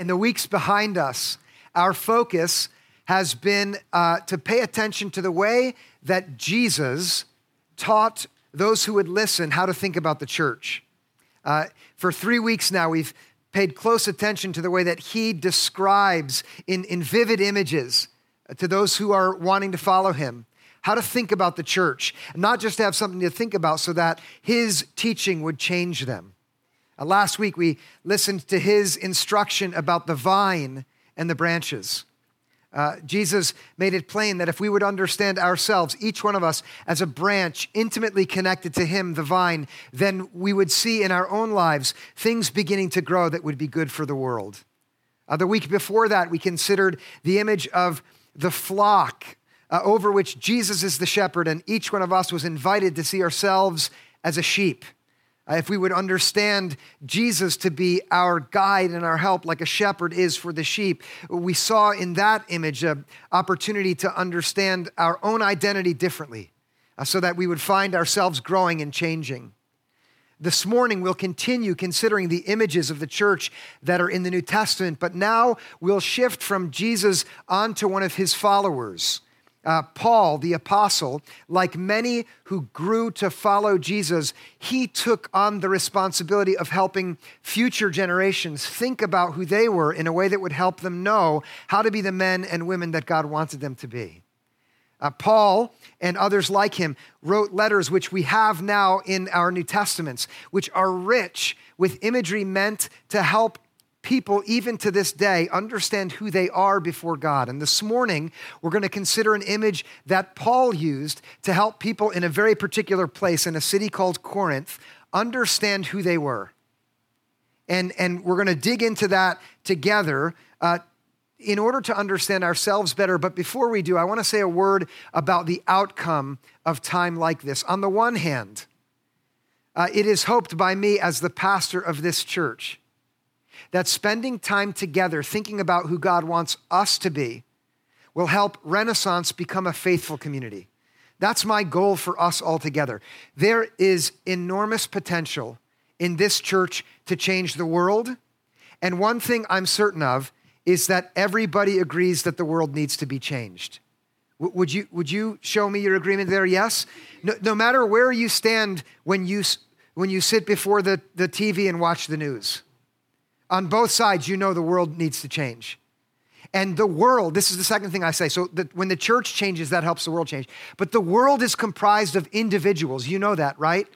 In the weeks behind us, our focus has been uh, to pay attention to the way that Jesus taught those who would listen how to think about the church. Uh, for three weeks now, we've paid close attention to the way that he describes in, in vivid images to those who are wanting to follow him how to think about the church, not just to have something to think about so that his teaching would change them. Uh, last week, we listened to his instruction about the vine and the branches. Uh, Jesus made it plain that if we would understand ourselves, each one of us, as a branch intimately connected to Him, the vine, then we would see in our own lives things beginning to grow that would be good for the world. Uh, the week before that, we considered the image of the flock uh, over which Jesus is the shepherd, and each one of us was invited to see ourselves as a sheep. Uh, if we would understand Jesus to be our guide and our help, like a shepherd is for the sheep, we saw in that image an opportunity to understand our own identity differently uh, so that we would find ourselves growing and changing. This morning, we'll continue considering the images of the church that are in the New Testament, but now we'll shift from Jesus onto one of his followers. Uh, Paul, the apostle, like many who grew to follow Jesus, he took on the responsibility of helping future generations think about who they were in a way that would help them know how to be the men and women that God wanted them to be. Uh, Paul and others like him wrote letters which we have now in our New Testaments, which are rich with imagery meant to help people, even to this day, understand who they are before God. And this morning, we're going to consider an image that Paul used to help people in a very particular place in a city called Corinth understand who they were. And, and we're going to dig into that together uh, in order to understand ourselves better. But before we do, I want to say a word about the outcome of time like this. On the one hand, uh, it is hoped by me as the pastor of this church that spending time together thinking about who God wants us to be will help Renaissance become a faithful community. That's my goal for us all together. There is enormous potential in this church to change the world. And one thing I'm certain of is that everybody agrees that the world needs to be changed. would, you, would you show me your agreement there? Yes? No, no matter where you stand when you, when you sit before the, the TV and watch the news on both sides, you know the world needs to change. And the world, this is the second thing I say. So that when the church changes, that helps the world change. But the world is comprised of individuals. You know that, right?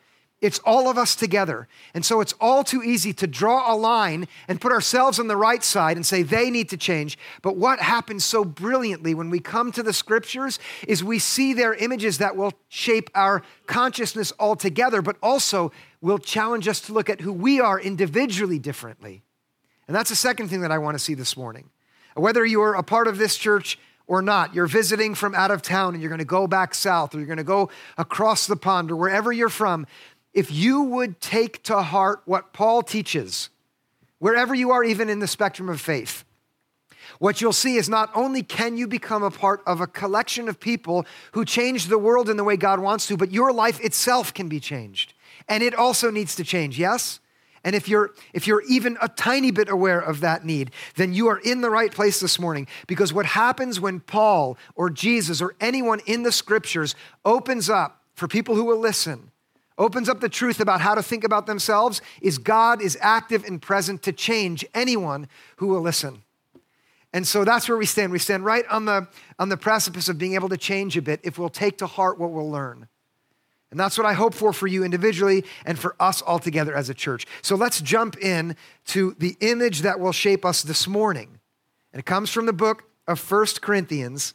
It's all of us together. And so it's all too easy to draw a line and put ourselves on the right side and say they need to change. But what happens so brilliantly when we come to the scriptures is we see their images that will shape our consciousness altogether, but also will challenge us to look at who we are individually differently. And that's the second thing that I want to see this morning. Whether you're a part of this church or not, you're visiting from out of town and you're going to go back south or you're going to go across the pond or wherever you're from, if you would take to heart what Paul teaches, wherever you are, even in the spectrum of faith, what you'll see is not only can you become a part of a collection of people who change the world in the way God wants to, but your life itself can be changed. And it also needs to change, yes? And if you're, if you're even a tiny bit aware of that need, then you are in the right place this morning. Because what happens when Paul or Jesus or anyone in the scriptures opens up for people who will listen, opens up the truth about how to think about themselves, is God is active and present to change anyone who will listen. And so that's where we stand. We stand right on the, on the precipice of being able to change a bit if we'll take to heart what we'll learn. And that's what I hope for for you individually and for us all together as a church. So let's jump in to the image that will shape us this morning. And it comes from the book of First Corinthians,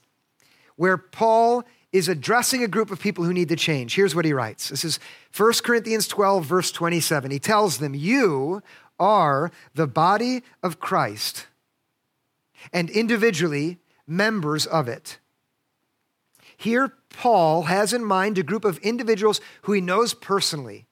where Paul is addressing a group of people who need to change. Here's what he writes. This is 1 Corinthians 12, verse 27. He tells them, You are the body of Christ, and individually members of it. Here, Paul has in mind a group of individuals who he knows personally.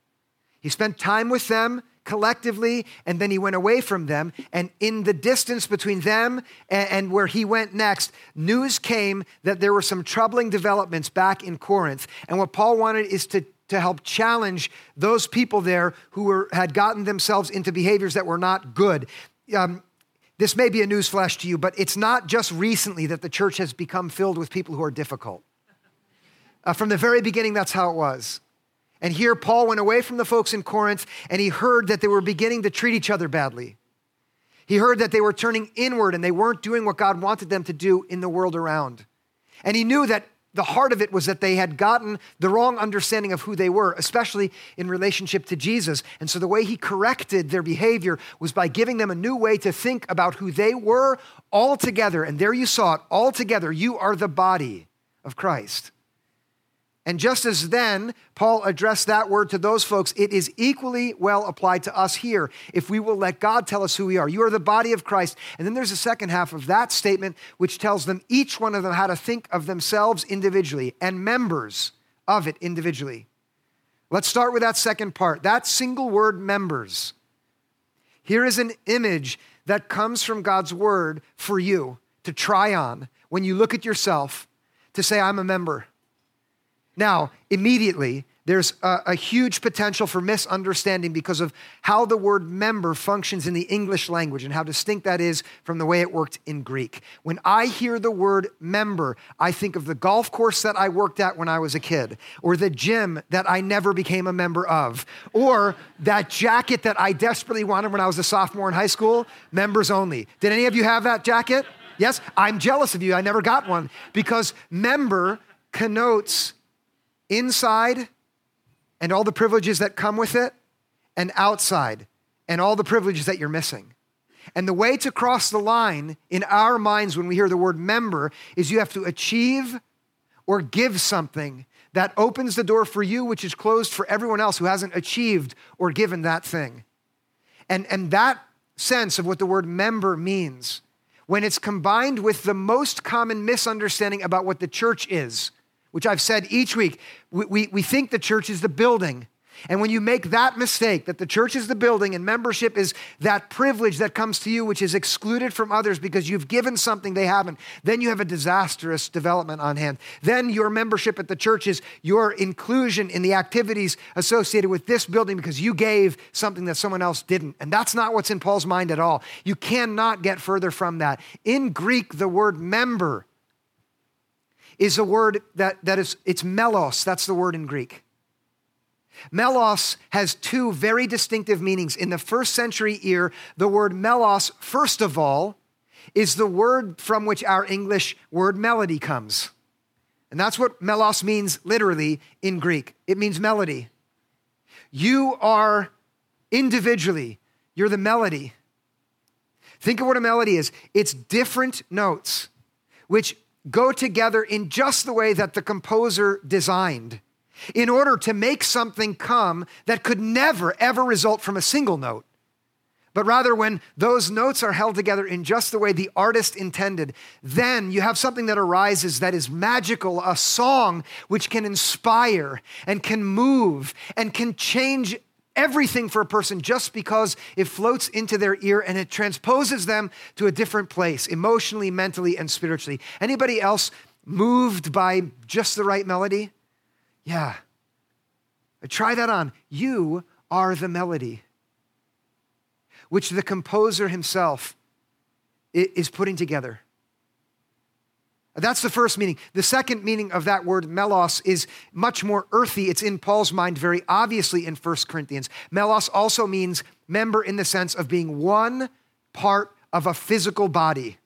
He spent time with them collectively, and then he went away from them. And in the distance between them and, where he went next, news came that there were some troubling developments back in Corinth. And what Paul wanted is to to help challenge those people there who were, had gotten themselves into behaviors that were not good. Um, this may be a newsflash to you, but it's not just recently that the church has become filled with people who are difficult. Uh, from the very beginning, that's how it was. And here, Paul went away from the folks in Corinth and he heard that they were beginning to treat each other badly. He heard that they were turning inward and they weren't doing what God wanted them to do in the world around. And he knew that the heart of it was that they had gotten the wrong understanding of who they were, especially in relationship to Jesus. And so the way he corrected their behavior was by giving them a new way to think about who they were all together. And there you saw it all together. You are the body of Christ. And just as then Paul addressed that word to those folks, it is equally well applied to us here if we will let God tell us who we are. You are the body of Christ. And then there's a second half of that statement which tells them each one of them how to think of themselves individually and members of it individually. Let's start with that second part. That single word, members. Here is an image that comes from God's word for you to try on when you look at yourself to say, I'm a member. Now, immediately, there's a, a, huge potential for misunderstanding because of how the word member functions in the English language and how distinct that is from the way it worked in Greek. When I hear the word member, I think of the golf course that I worked at when I was a kid, or the gym that I never became a member of, or that jacket that I desperately wanted when I was a sophomore in high school, members only. Did any of you have that jacket? Yes? I'm jealous of you. I never got one because member connotes inside and all the privileges that come with it, and outside and all the privileges that you're missing. And the way to cross the line in our minds when we hear the word member is you have to achieve or give something that opens the door for you, which is closed for everyone else who hasn't achieved or given that thing. And, and that sense of what the word member means, when it's combined with the most common misunderstanding about what the church is, which I've said each week, we, we, we, think the church is the building. And when you make that mistake, that the church is the building and membership is that privilege that comes to you, which is excluded from others because you've given something they haven't, then you have a disastrous development on hand. Then your membership at the church is your inclusion in the activities associated with this building because you gave something that someone else didn't. And that's not what's in Paul's mind at all. You cannot get further from that. In Greek, the word member is a word that, that is, it's melos. That's the word in Greek. Melos has two very distinctive meanings. In the first century ear, the word melos, first of all, is the word from which our English word melody comes. And that's what melos means literally in Greek. It means melody. You are individually, you're the melody. Think of what a melody is it's different notes, which go together in just the way that the composer designed in order to make something come that could never, ever result from a single note. But rather, when those notes are held together in just the way the artist intended, then you have something that arises that is magical, a song which can inspire and can move and can change everything for a person just because it floats into their ear and it transposes them to a different place emotionally, mentally, and spiritually. Anybody else moved by just the right melody? Yeah. Try that on. You are the melody, which the composer himself is putting together. That's the first meaning. The second meaning of that word, melos, is much more earthy. It's in Paul's mind very obviously in 1 Corinthians. Melos also means member in the sense of being one part of a physical body.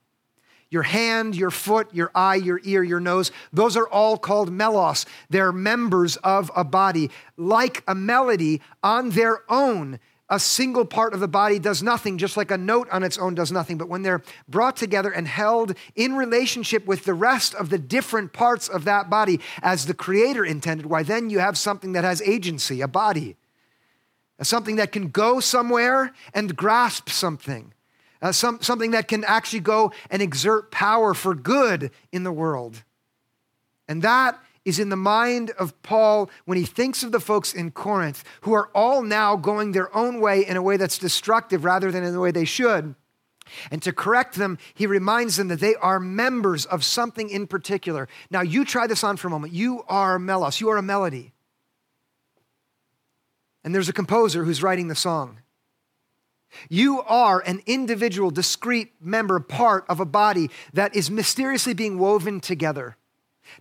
Your hand, your foot, your eye, your ear, your nose, those are all called melos. They're members of a body. Like a melody on their own, a single part of the body does nothing, just like a note on its own does nothing. But when they're brought together and held in relationship with the rest of the different parts of that body as the Creator intended, why then you have something that has agency, a body, something that can go somewhere and grasp something. Uh, some, something that can actually go and exert power for good in the world. And that is in the mind of Paul when he thinks of the folks in Corinth who are all now going their own way in a way that's destructive rather than in the way they should. And to correct them, he reminds them that they are members of something in particular. Now, you try this on for a moment. You are melos, you are a melody. And there's a composer who's writing the song. You are an individual, discrete member, part of a body that is mysteriously being woven together.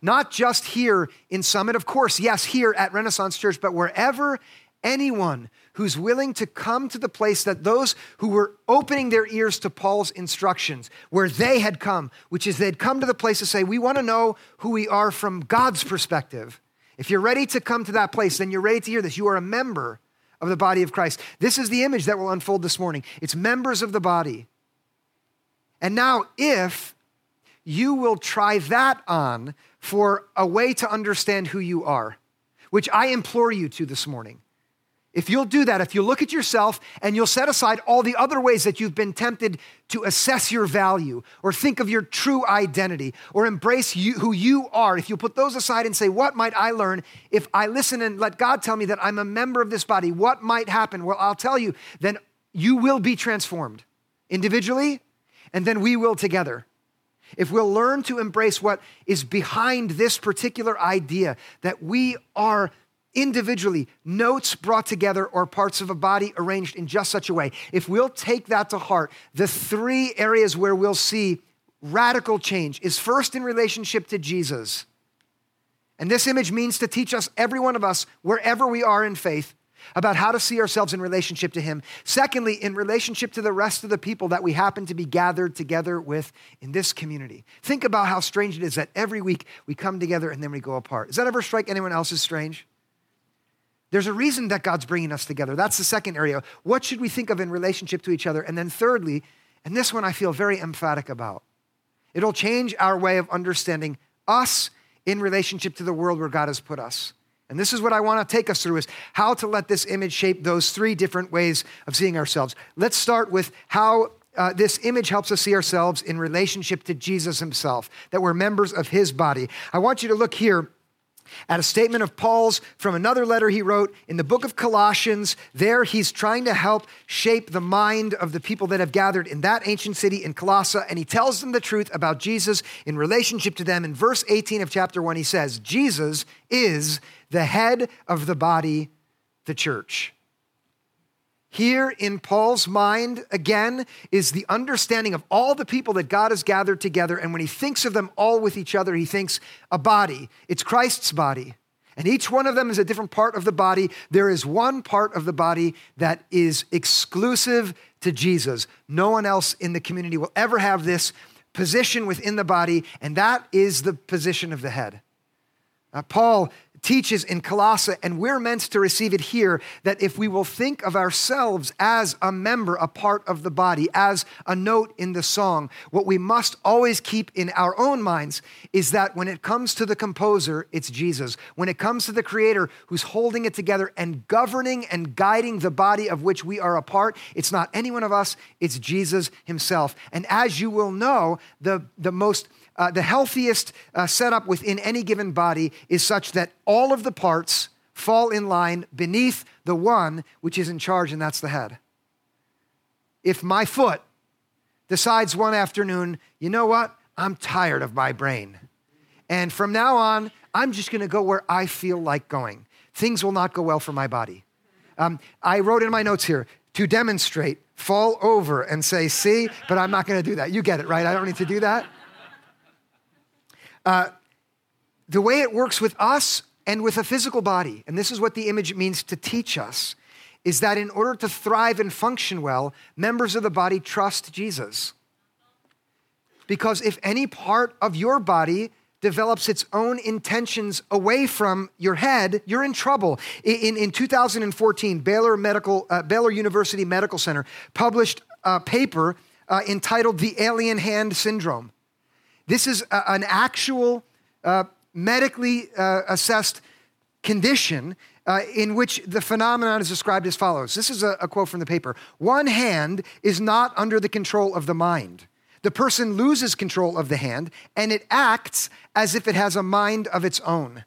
Not just here in Summit, of course, yes, here at Renaissance Church, but wherever anyone who's willing to come to the place that those who were opening their ears to Paul's instructions, where they had come, which is they'd come to the place to say, We want to know who we are from God's perspective. If you're ready to come to that place, then you're ready to hear this. You are a member of the body of Christ. This is the image that will unfold this morning. It's members of the body. And now, if you will try that on for a way to understand who you are, which I implore you to this morning. If you'll do that, if you look at yourself and you'll set aside all the other ways that you've been tempted to assess your value or think of your true identity or embrace you, who you are, if you put those aside and say, What might I learn if I listen and let God tell me that I'm a member of this body? What might happen? Well, I'll tell you, then you will be transformed individually, and then we will together. If we'll learn to embrace what is behind this particular idea that we are individually notes brought together or parts of a body arranged in just such a way, if we'll take that to heart, the three areas where we'll see radical change is first in relationship to Jesus. And this image means to teach us, every one of us, wherever we are in faith, about how to see ourselves in relationship to Him. Secondly, in relationship to the rest of the people that we happen to be gathered together with in this community. Think about how strange it is that every week we come together and then we go apart. Does that ever strike anyone else as strange? There's a reason that God's bringing us together. That's the second area. What should we think of in relationship to each other? And then, thirdly, and this one I feel very emphatic about, it'll change our way of understanding us in relationship to the world where God has put us. And this is what I want to take us through is how to let this image shape those three different ways of seeing ourselves. Let's start with how uh, this image helps us see ourselves in relationship to Jesus himself, that we're members of his body. I want you to look here at a statement of Paul's from another letter he wrote in the book of Colossians. There, he's trying to help shape the mind of the people that have gathered in that ancient city in Colossae, and he tells them the truth about Jesus in relationship to them. In verse 18 of chapter 1, he says, Jesus is the head of the body, the church. Here in Paul's mind, again, is the understanding of all the people that God has gathered together. And when he thinks of them all with each other, he thinks a body. It's Christ's body. And each one of them is a different part of the body. There is one part of the body that is exclusive to Jesus. No one else in the community will ever have this position within the body, and that is the position of the head. Now, Paul teaches in Colossae, and we're meant to receive it here, that if we will think of ourselves as a member, a part of the body, as a note in the song, what we must always keep in our own minds is that when it comes to the composer, it's Jesus. When it comes to the creator who's holding it together and governing and guiding the body of which we are a part, it's not any one of us, it's Jesus himself. And as you will know, the, the most uh, the healthiest uh, setup within any given body is such that all of the parts fall in line beneath the one which is in charge, and that's the head. If my foot decides one afternoon, you know what? I'm tired of my brain. And from now on, I'm just going to go where I feel like going. Things will not go well for my body. Um, I wrote in my notes here to demonstrate, fall over and say, see, but I'm not going to do that. You get it, right? I don't need to do that. Uh, the way it works with us and with a physical body, and this is what the image means to teach us, is that in order to thrive and function well, members of the body trust Jesus. Because if any part of your body develops its own intentions away from your head, you're in trouble. In, in 2014, Baylor, Medical, uh, Baylor University Medical Center published a paper uh, entitled The Alien Hand Syndrome. This is a, an actual uh, medically uh, assessed condition uh, in which the phenomenon is described as follows. This is a, a quote from the paper One hand is not under the control of the mind. The person loses control of the hand, and it acts as if it has a mind of its own.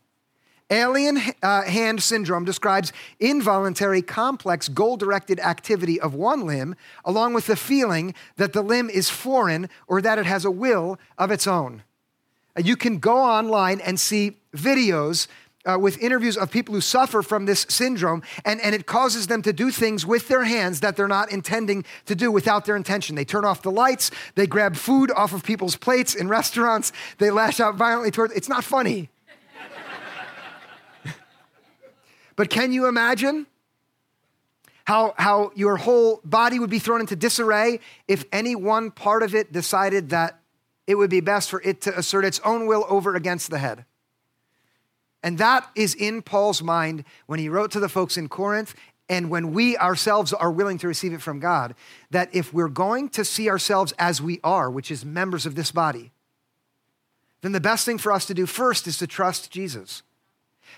Alien uh, hand syndrome describes involuntary, complex, goal directed activity of one limb, along with the feeling that the limb is foreign or that it has a will of its own. Uh, you can go online and see videos uh, with interviews of people who suffer from this syndrome, and, and it causes them to do things with their hands that they're not intending to do without their intention. They turn off the lights, they grab food off of people's plates in restaurants, they lash out violently toward. It's not funny. But can you imagine how, how your whole body would be thrown into disarray if any one part of it decided that it would be best for it to assert its own will over against the head? And that is in Paul's mind when he wrote to the folks in Corinth and when we ourselves are willing to receive it from God, that if we're going to see ourselves as we are, which is members of this body, then the best thing for us to do first is to trust Jesus.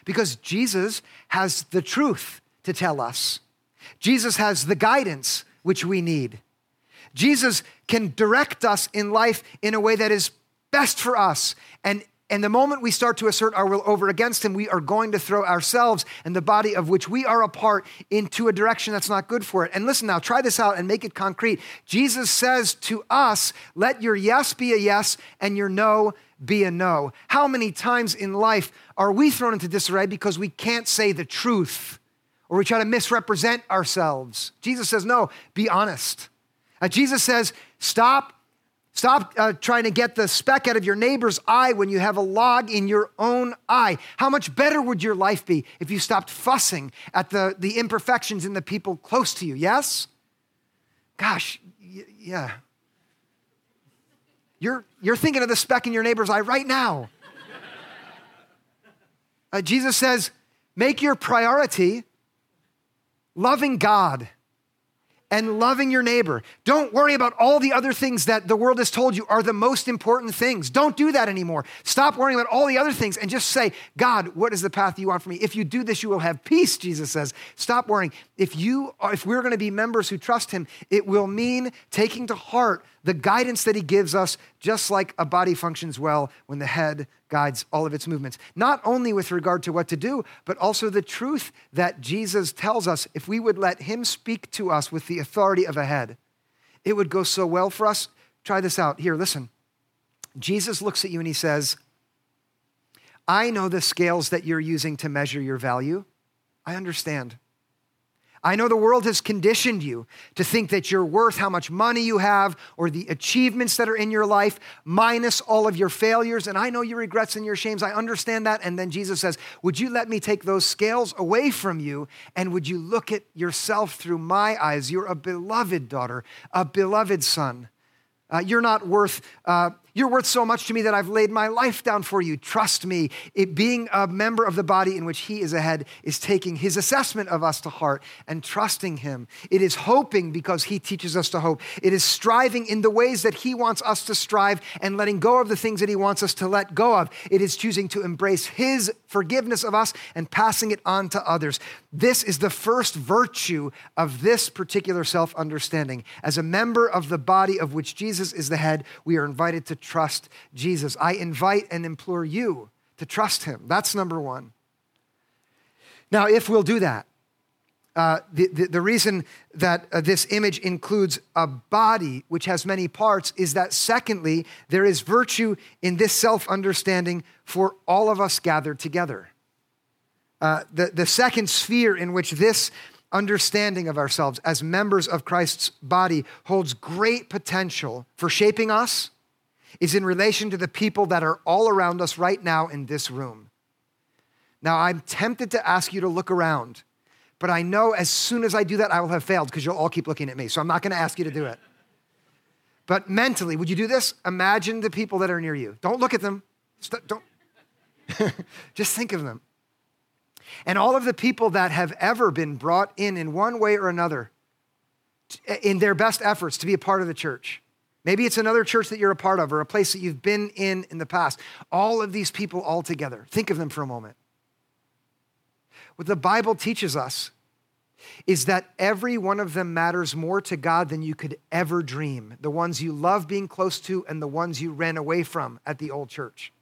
Because Jesus has the truth to tell us, Jesus has the guidance which we need. Jesus can direct us in life in a way that is best for us and and the moment we start to assert our will over against him, we are going to throw ourselves and the body of which we are a part into a direction that's not good for it. And listen now, try this out and make it concrete. Jesus says to us, let your yes be a yes and your no be a no. How many times in life are we thrown into disarray because we can't say the truth or we try to misrepresent ourselves? Jesus says, no, be honest. Uh, Jesus says, stop Stop uh, trying to get the speck out of your neighbor's eye when you have a log in your own eye. How much better would your life be if you stopped fussing at the, the imperfections in the people close to you? Yes? Gosh, y- yeah. You're, you're thinking of the speck in your neighbor's eye right now. Uh, Jesus says, make your priority loving God and loving your neighbor. Don't worry about all the other things that the world has told you are the most important things. Don't do that anymore. Stop worrying about all the other things and just say, God, what is the path you want for me? If you do this, you will have peace, Jesus says. Stop worrying. If you are, if we're going to be members who trust him, it will mean taking to heart the guidance that he gives us, just like a body functions well when the head guides all of its movements. Not only with regard to what to do, but also the truth that Jesus tells us if we would let him speak to us with the authority of a head, it would go so well for us. Try this out. Here, listen. Jesus looks at you and he says, I know the scales that you're using to measure your value. I understand. I know the world has conditioned you to think that you're worth how much money you have or the achievements that are in your life, minus all of your failures. And I know your regrets and your shames. I understand that. And then Jesus says, Would you let me take those scales away from you? And would you look at yourself through my eyes? You're a beloved daughter, a beloved son. Uh, you're not worth uh, you're worth so much to me that I've laid my life down for you. Trust me. It, being a member of the body in which He is a head is taking His assessment of us to heart and trusting Him. It is hoping because He teaches us to hope. It is striving in the ways that He wants us to strive and letting go of the things that He wants us to let go of. It is choosing to embrace His forgiveness of us and passing it on to others. This is the first virtue of this particular self understanding. As a member of the body of which Jesus is the head, we are invited to trust Jesus. I invite and implore you to trust him. That's number one. Now, if we'll do that, uh, the, the, the, reason that uh, this image includes a body which has many parts is that, secondly, there is virtue in this self understanding for all of us gathered together. Uh, the, the second sphere in which this understanding of ourselves as members of Christ's body holds great potential for shaping us is in relation to the people that are all around us right now in this room. Now, I'm tempted to ask you to look around, but I know as soon as I do that, I will have failed because you'll all keep looking at me. So I'm not going to ask you to do it. But mentally, would you do this? Imagine the people that are near you. Don't look at them. Don't. Just think of them. And all of the people that have ever been brought in in one way or another in their best efforts to be a part of the church. Maybe it's another church that you're a part of or a place that you've been in in the past. All of these people all together. Think of them for a moment. What the Bible teaches us is that every one of them matters more to God than you could ever dream. The ones you love being close to and the ones you ran away from at the old church.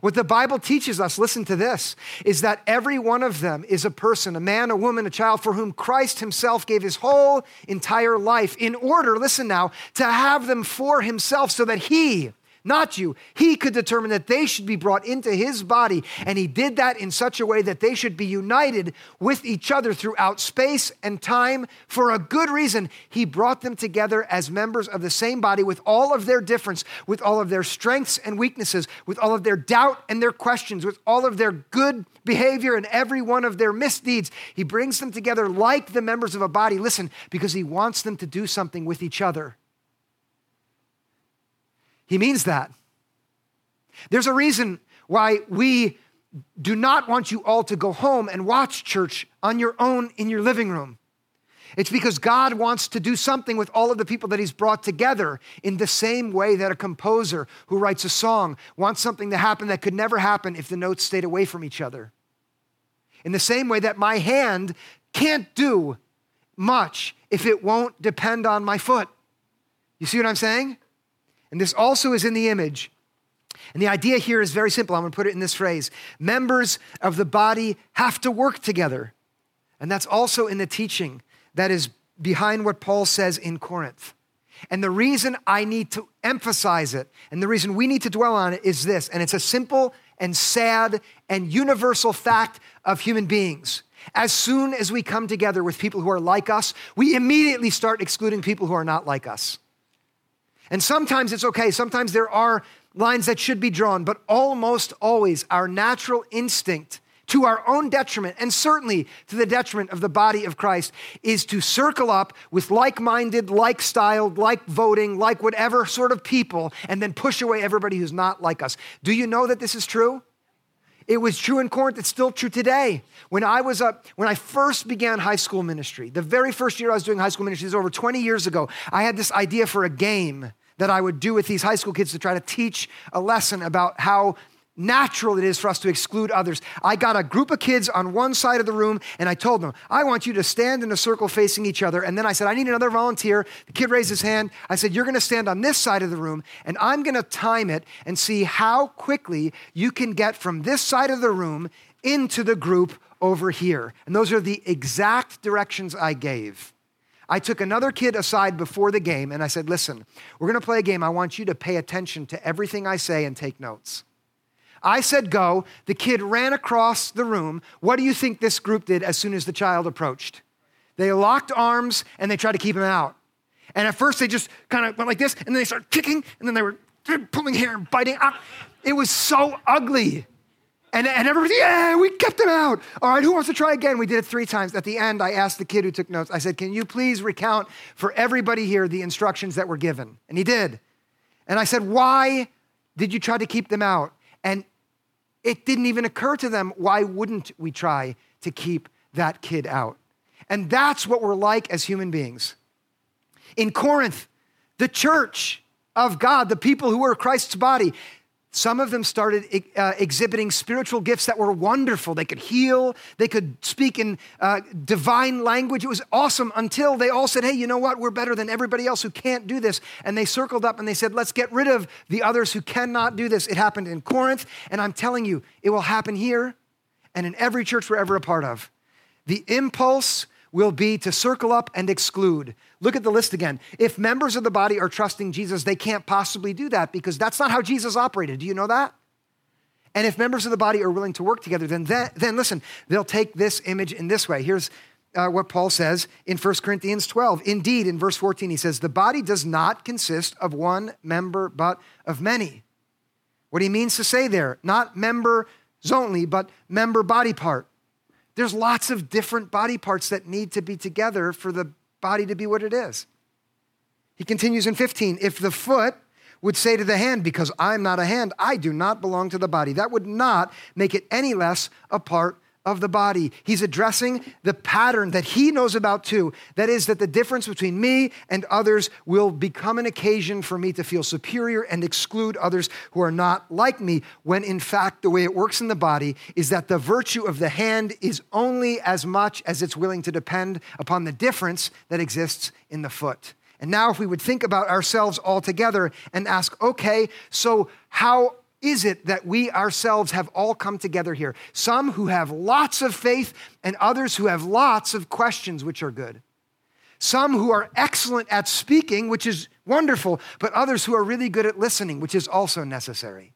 What the Bible teaches us, listen to this, is that every one of them is a person, a man, a woman, a child for whom Christ himself gave his whole entire life in order, listen now, to have them for himself so that he, not you. He could determine that they should be brought into his body. And he did that in such a way that they should be united with each other throughout space and time for a good reason. He brought them together as members of the same body with all of their difference, with all of their strengths and weaknesses, with all of their doubt and their questions, with all of their good behavior and every one of their misdeeds. He brings them together like the members of a body. Listen, because he wants them to do something with each other. He means that. There's a reason why we do not want you all to go home and watch church on your own in your living room. It's because God wants to do something with all of the people that He's brought together in the same way that a composer who writes a song wants something to happen that could never happen if the notes stayed away from each other. In the same way that my hand can't do much if it won't depend on my foot. You see what I'm saying? And this also is in the image. And the idea here is very simple. I'm going to put it in this phrase members of the body have to work together. And that's also in the teaching that is behind what Paul says in Corinth. And the reason I need to emphasize it and the reason we need to dwell on it is this, and it's a simple and sad and universal fact of human beings. As soon as we come together with people who are like us, we immediately start excluding people who are not like us. And sometimes it's okay, sometimes there are lines that should be drawn, but almost always our natural instinct to our own detriment, and certainly to the detriment of the body of Christ, is to circle up with like minded, like styled, like voting, like whatever sort of people, and then push away everybody who's not like us. Do you know that this is true? It was true in Corinth. It's still true today. When I was up, when I first began high school ministry, the very first year I was doing high school ministry, this is over 20 years ago, I had this idea for a game that I would do with these high school kids to try to teach a lesson about how natural it is for us to exclude others. I got a group of kids on one side of the room and I told them, I want you to stand in a circle facing each other. And then I said, I need another volunteer. The kid raised his hand. I said, You're going to stand on this side of the room and I'm going to time it and see how quickly you can get from this side of the room into the group over here. And those are the exact directions I gave. I took another kid aside before the game and I said, Listen, we're going to play a game. I want you to pay attention to everything I say and take notes. I said, Go. The kid ran across the room. What do you think this group did as soon as the child approached? They locked arms and they tried to keep him out. And at first they just kind of went like this, and then they started kicking, and then they were pulling hair and biting. Ah, it was so ugly. And, and everybody, yeah, we kept him out. All right, who wants to try again? We did it three times. At the end, I asked the kid who took notes, I said, Can you please recount for everybody here the instructions that were given? And he did. And I said, Why did you try to keep them out? And it didn't even occur to them, why wouldn't we try to keep that kid out? And that's what we're like as human beings. In Corinth, the church of God, the people who were Christ's body, some of them started uh, exhibiting spiritual gifts that were wonderful. They could heal, they could speak in uh, divine language. It was awesome until they all said, Hey, you know what? We're better than everybody else who can't do this. And they circled up and they said, Let's get rid of the others who cannot do this. It happened in Corinth, and I'm telling you, it will happen here and in every church we're ever a part of. The impulse will be to circle up and exclude. Look at the list again. If members of the body are trusting Jesus, they can't possibly do that because that's not how Jesus operated. Do you know that? And if members of the body are willing to work together, then, then, then listen, they'll take this image in this way. Here's uh, what Paul says in 1 Corinthians 12. Indeed, in verse 14, he says, The body does not consist of one member, but of many. What he means to say there, not members only, but member body part. There's lots of different body parts that need to be together for the body to be what it is. He continues in 15 if the foot would say to the hand, Because I'm not a hand, I do not belong to the body, that would not make it any less a part of the body. He's addressing the pattern that he knows about too. That is, that the difference between me and others will become an occasion for me to feel superior and exclude others who are not like me, when in fact, the way it works in the body is that the virtue of the hand is only as much as it's willing to depend upon the difference that exists in the foot. And now, if we would think about ourselves all together and ask, okay, so how is it that we ourselves have all come together here? Some who have lots of faith and others who have lots of questions, which are good. Some who are excellent at speaking, which is wonderful, but others who are really good at listening, which is also necessary.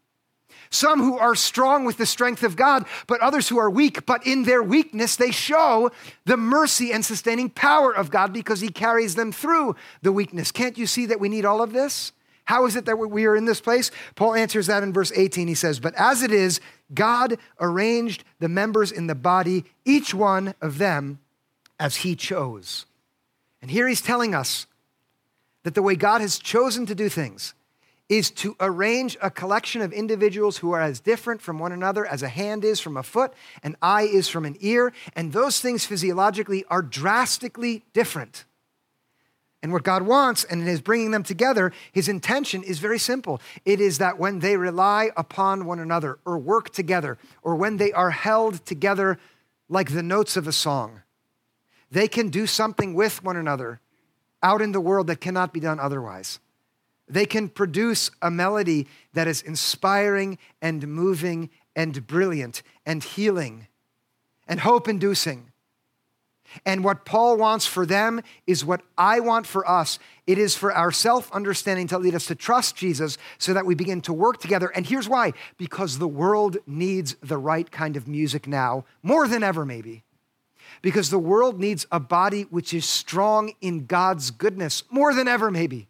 Some who are strong with the strength of God, but others who are weak, but in their weakness they show the mercy and sustaining power of God because He carries them through the weakness. Can't you see that we need all of this? How is it that we are in this place? Paul answers that in verse 18. He says, But as it is, God arranged the members in the body, each one of them as He chose. And here He's telling us that the way God has chosen to do things is to arrange a collection of individuals who are as different from one another as a hand is from a foot, an eye is from an ear, and those things physiologically are drastically different. And what God wants, and in His bringing them together, His intention is very simple. It is that when they rely upon one another, or work together, or when they are held together like the notes of a song, they can do something with one another out in the world that cannot be done otherwise. They can produce a melody that is inspiring and moving and brilliant and healing and hope inducing. And what Paul wants for them is what I want for us. It is for our self understanding to lead us to trust Jesus so that we begin to work together. And here's why because the world needs the right kind of music now, more than ever, maybe. Because the world needs a body which is strong in God's goodness, more than ever, maybe.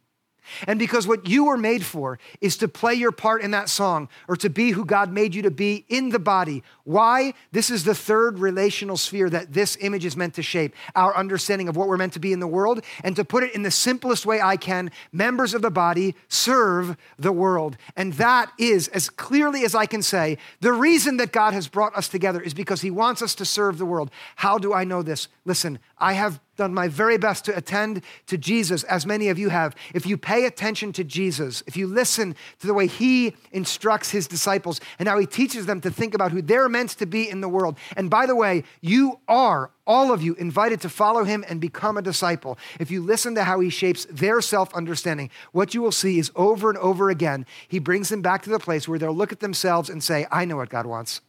And because what you were made for is to play your part in that song or to be who God made you to be in the body. Why? This is the third relational sphere that this image is meant to shape our understanding of what we're meant to be in the world. And to put it in the simplest way I can, members of the body serve the world. And that is, as clearly as I can say, the reason that God has brought us together is because He wants us to serve the world. How do I know this? Listen, I have done my very best to attend to Jesus, as many of you have. If you pay attention to Jesus, if you listen to the way he instructs his disciples and how he teaches them to think about who they're meant to be in the world. And by the way, you are, all of you, invited to follow him and become a disciple. If you listen to how he shapes their self understanding, what you will see is over and over again, he brings them back to the place where they'll look at themselves and say, I know what God wants.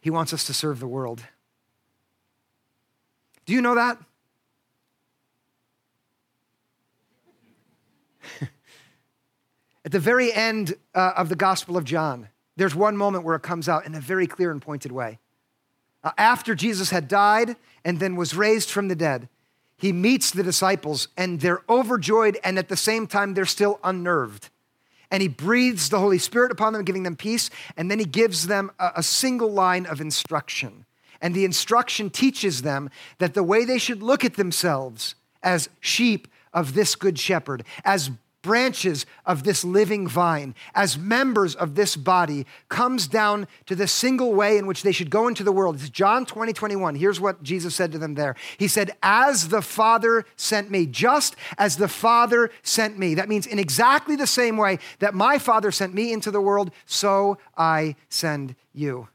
He wants us to serve the world. Do you know that? At the very end uh, of the Gospel of John, there's one moment where it comes out in a very clear and pointed way. Uh, after Jesus had died and then was raised from the dead, he meets the disciples and they're overjoyed and at the same time they're still unnerved. And he breathes the Holy Spirit upon them, giving them peace, and then he gives them a, a single line of instruction. And the instruction teaches them that the way they should look at themselves as sheep of this good shepherd, as branches of this living vine, as members of this body, comes down to the single way in which they should go into the world. It's John 20, 21. Here's what Jesus said to them there. He said, As the Father sent me, just as the Father sent me. That means in exactly the same way that my Father sent me into the world, so I send you.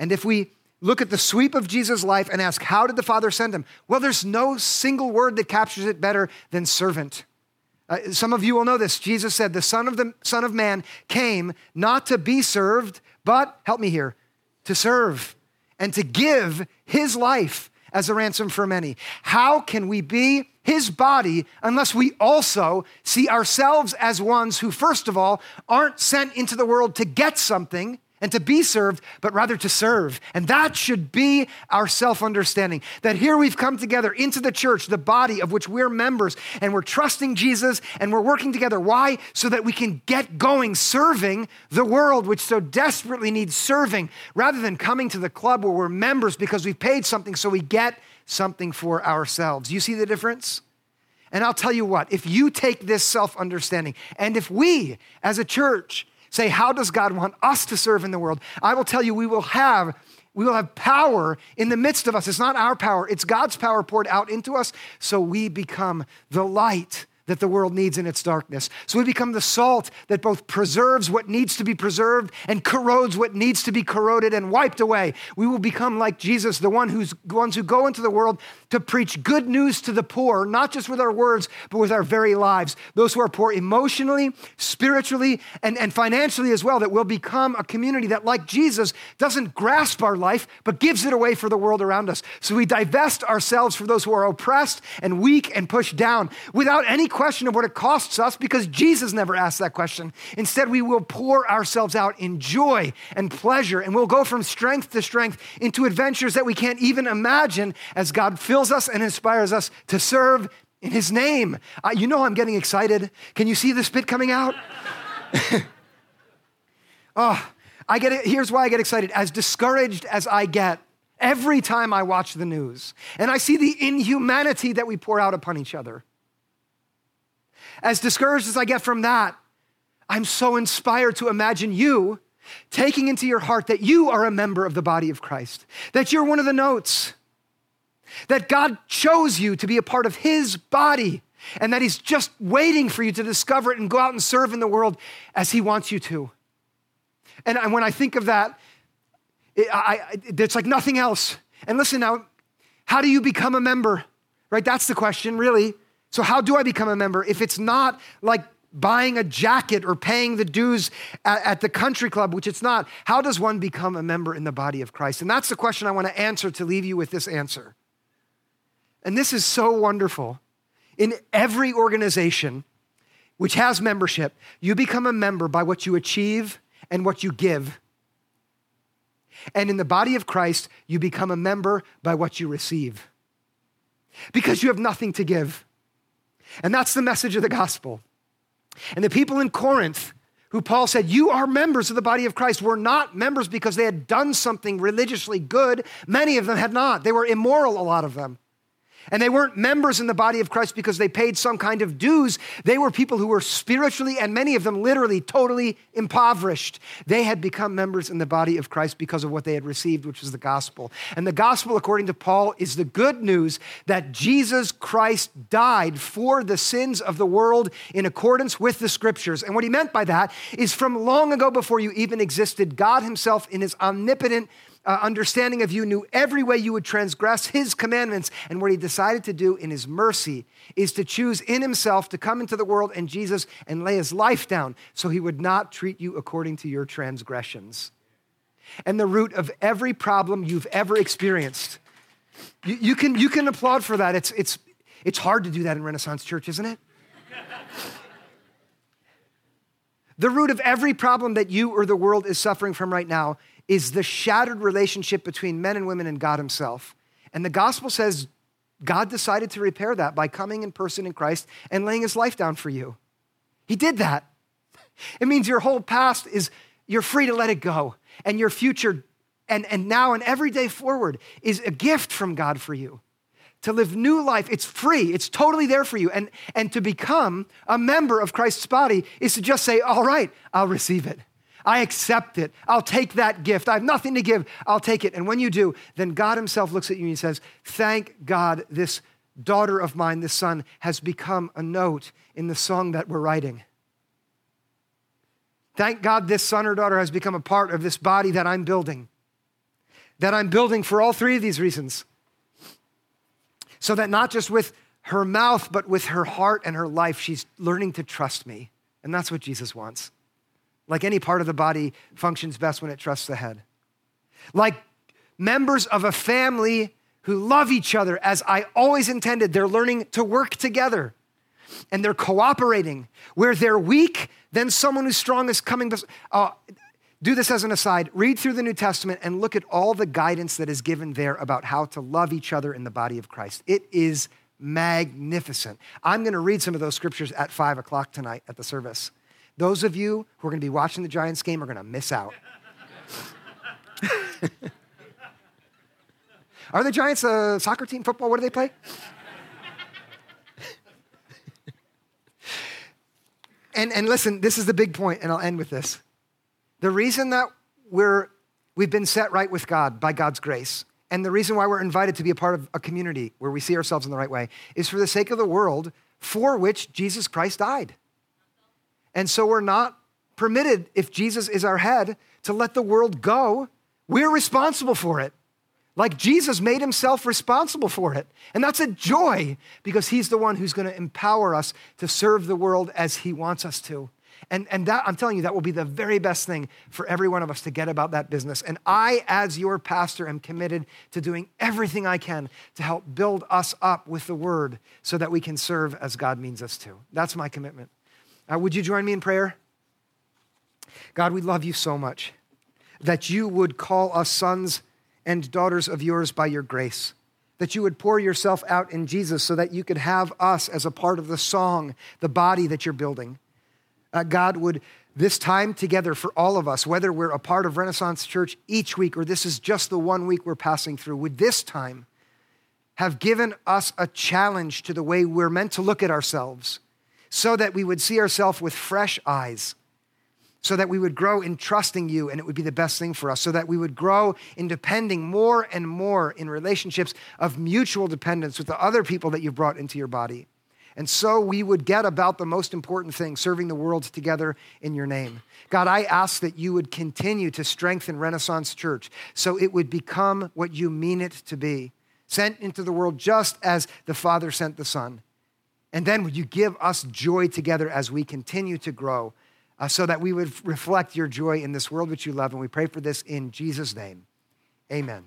And if we look at the sweep of Jesus' life and ask, How did the Father send him? Well, there's no single word that captures it better than servant. Uh, some of you will know this. Jesus said, The Son of the Son of Man came not to be served, but help me here, to serve and to give his life as a ransom for many. How can we be his body unless we also see ourselves as ones who, first of all, aren't sent into the world to get something, and to be served, but rather to serve. And that should be our self understanding. That here we've come together into the church, the body of which we're members, and we're trusting Jesus and we're working together. Why? So that we can get going serving the world, which so desperately needs serving, rather than coming to the club where we're members because we've paid something so we get something for ourselves. You see the difference? And I'll tell you what, if you take this self understanding, and if we as a church, say, How does God want us to serve in the world? I will tell you, we will have. We will have power in the midst of us. It's not our power, it's God's power poured out into us. So we become the light, that the world needs in its darkness. So we become the salt that both preserves what needs to be preserved and corrodes what needs to be corroded and wiped away. We will become like Jesus, the one who's ones who go into the world to preach good news to the poor, not just with our words, but with our very lives. Those who are poor emotionally, spiritually, and, and financially as well, that will become a community that, like Jesus, doesn't grasp our life, but gives it away for the world around us. So we divest ourselves for those who are oppressed and weak and pushed down without any question of what it costs us because Jesus never asked that question. Instead, we will pour ourselves out in joy and pleasure, and we'll go from strength to strength into adventures that we can't even imagine as God fills us and inspires us to serve in His name. Uh, you know, I'm getting excited. Can you see the spit coming out? oh, I get it. Here's why I get excited. As discouraged as I get every time I watch the news, and I see the inhumanity that we pour out upon each other as discouraged as I get from that, I'm so inspired to imagine you taking into your heart that you are a member of the body of Christ, that you're one of the notes, that God chose you to be a part of His body, and that He's just waiting for you to discover it and go out and serve in the world as He wants you to. And when I think of that, it, I, it's like nothing else. And listen now, how do you become a member? Right? That's the question, really. So, how do I become a member if it's not like buying a jacket or paying the dues at, at, the country club, which it's not? How does one become a member in the body of Christ? And that's the question I want to answer to leave you with this answer. And this is so wonderful. In every organization which has membership, you become a member by what you achieve and what you give. And in the body of Christ, you become a member by what you receive because you have nothing to give. And that's the message of the gospel. And the people in Corinth, who Paul said, You are members of the body of Christ, were not members because they had done something religiously good. Many of them had not. They were immoral, a lot of them. And they weren't members in the body of Christ because they paid some kind of dues. They were people who were spiritually, and many of them literally, totally impoverished. They had become members in the body of Christ because of what they had received, which was the gospel. And the gospel, according to Paul, is the good news that Jesus Christ died for the sins of the world in accordance with the scriptures. And what he meant by that is from long ago before you even existed, God himself, in his omnipotent uh, understanding of you knew every way you would transgress his commandments. And what he decided to do in his mercy is to choose in himself to come into the world and Jesus and lay his life down so he would not treat you according to your transgressions. And the root of every problem you've ever experienced. You, you can, you can applaud for that. It's, it's, it's hard to do that in Renaissance Church, isn't it? the root of every problem that you or the world is suffering from right now is the shattered relationship between men and women and God Himself. And the gospel says God decided to repair that by coming in person in Christ and laying His life down for you. He did that. It means your whole past is, you're free to let it go. And your future, and, and now and every day forward, is a gift from God for you to live new life. It's free, it's totally there for you. And, and to become a member of Christ's body is to just say, All right, I'll receive it. I accept it. I'll take that gift. I have nothing to give. I'll take it. And when you do, then God Himself looks at you and says, Thank God this daughter of mine, this son, has become a note in the song that we're writing. Thank God this son or daughter has become a part of this body that I'm building. That I'm building for all three of these reasons. So that not just with her mouth, but with her heart and her life, she's learning to trust me. And that's what Jesus wants. Like any part of the body functions best when it trusts the head. Like members of a family who love each other as I always intended, they're learning to work together and they're cooperating. Where they're weak, then someone who's strong is coming. Uh, do this as an aside. Read through the New Testament and look at all the guidance that is given there about how to love each other in the body of Christ. It is magnificent. I'm going to read some of those scriptures at five o'clock tonight at the service. Those of you who are going to be watching the Giants game are going to miss out. are the Giants a soccer team, football? What do they play? and, and listen, this is the big point, and I'll end with this. The reason that we're, we've been set right with God by God's grace, and the reason why we're invited to be a part of a community where we see ourselves in the right way, is for the sake of the world for which Jesus Christ died. And so we're not permitted, if Jesus is our head, to let the world go. We're responsible for it. Like Jesus made himself responsible for it. And that's a joy because he's the one who's going to empower us to serve the world as he wants us to. And, and that, I'm telling you, that will be the very best thing for every one of us to get about that business. And I, as your pastor, am committed to doing everything I can to help build us up with the word so that we can serve as God means us to. That's my commitment. Uh, would you join me in prayer? God, we love you so much that you would call us sons and daughters of yours by your grace. That you would pour yourself out in Jesus so that you could have us as a part of the song, the body that you're building. Uh, God would, this time together for all of us, whether we're a part of Renaissance Church each week or this is just the one week we're passing through, would this time have given us a challenge to the way we're meant to look at ourselves so that we would see ourselves with fresh eyes so that we would grow in trusting you and it would be the best thing for us, so that we would grow in depending more and more in relationships of mutual dependence with the other people that you've brought into your body. And so we would get about the most important thing, serving the world together in your name. God, I ask that you would continue to strengthen Renaissance Church so it would become what you mean it to be, sent into the world just as the Father sent the Son. And then would you give us joy together as we continue to grow uh, so that we would reflect your joy in this world which you love. And we pray for this in Jesus' name. Amen.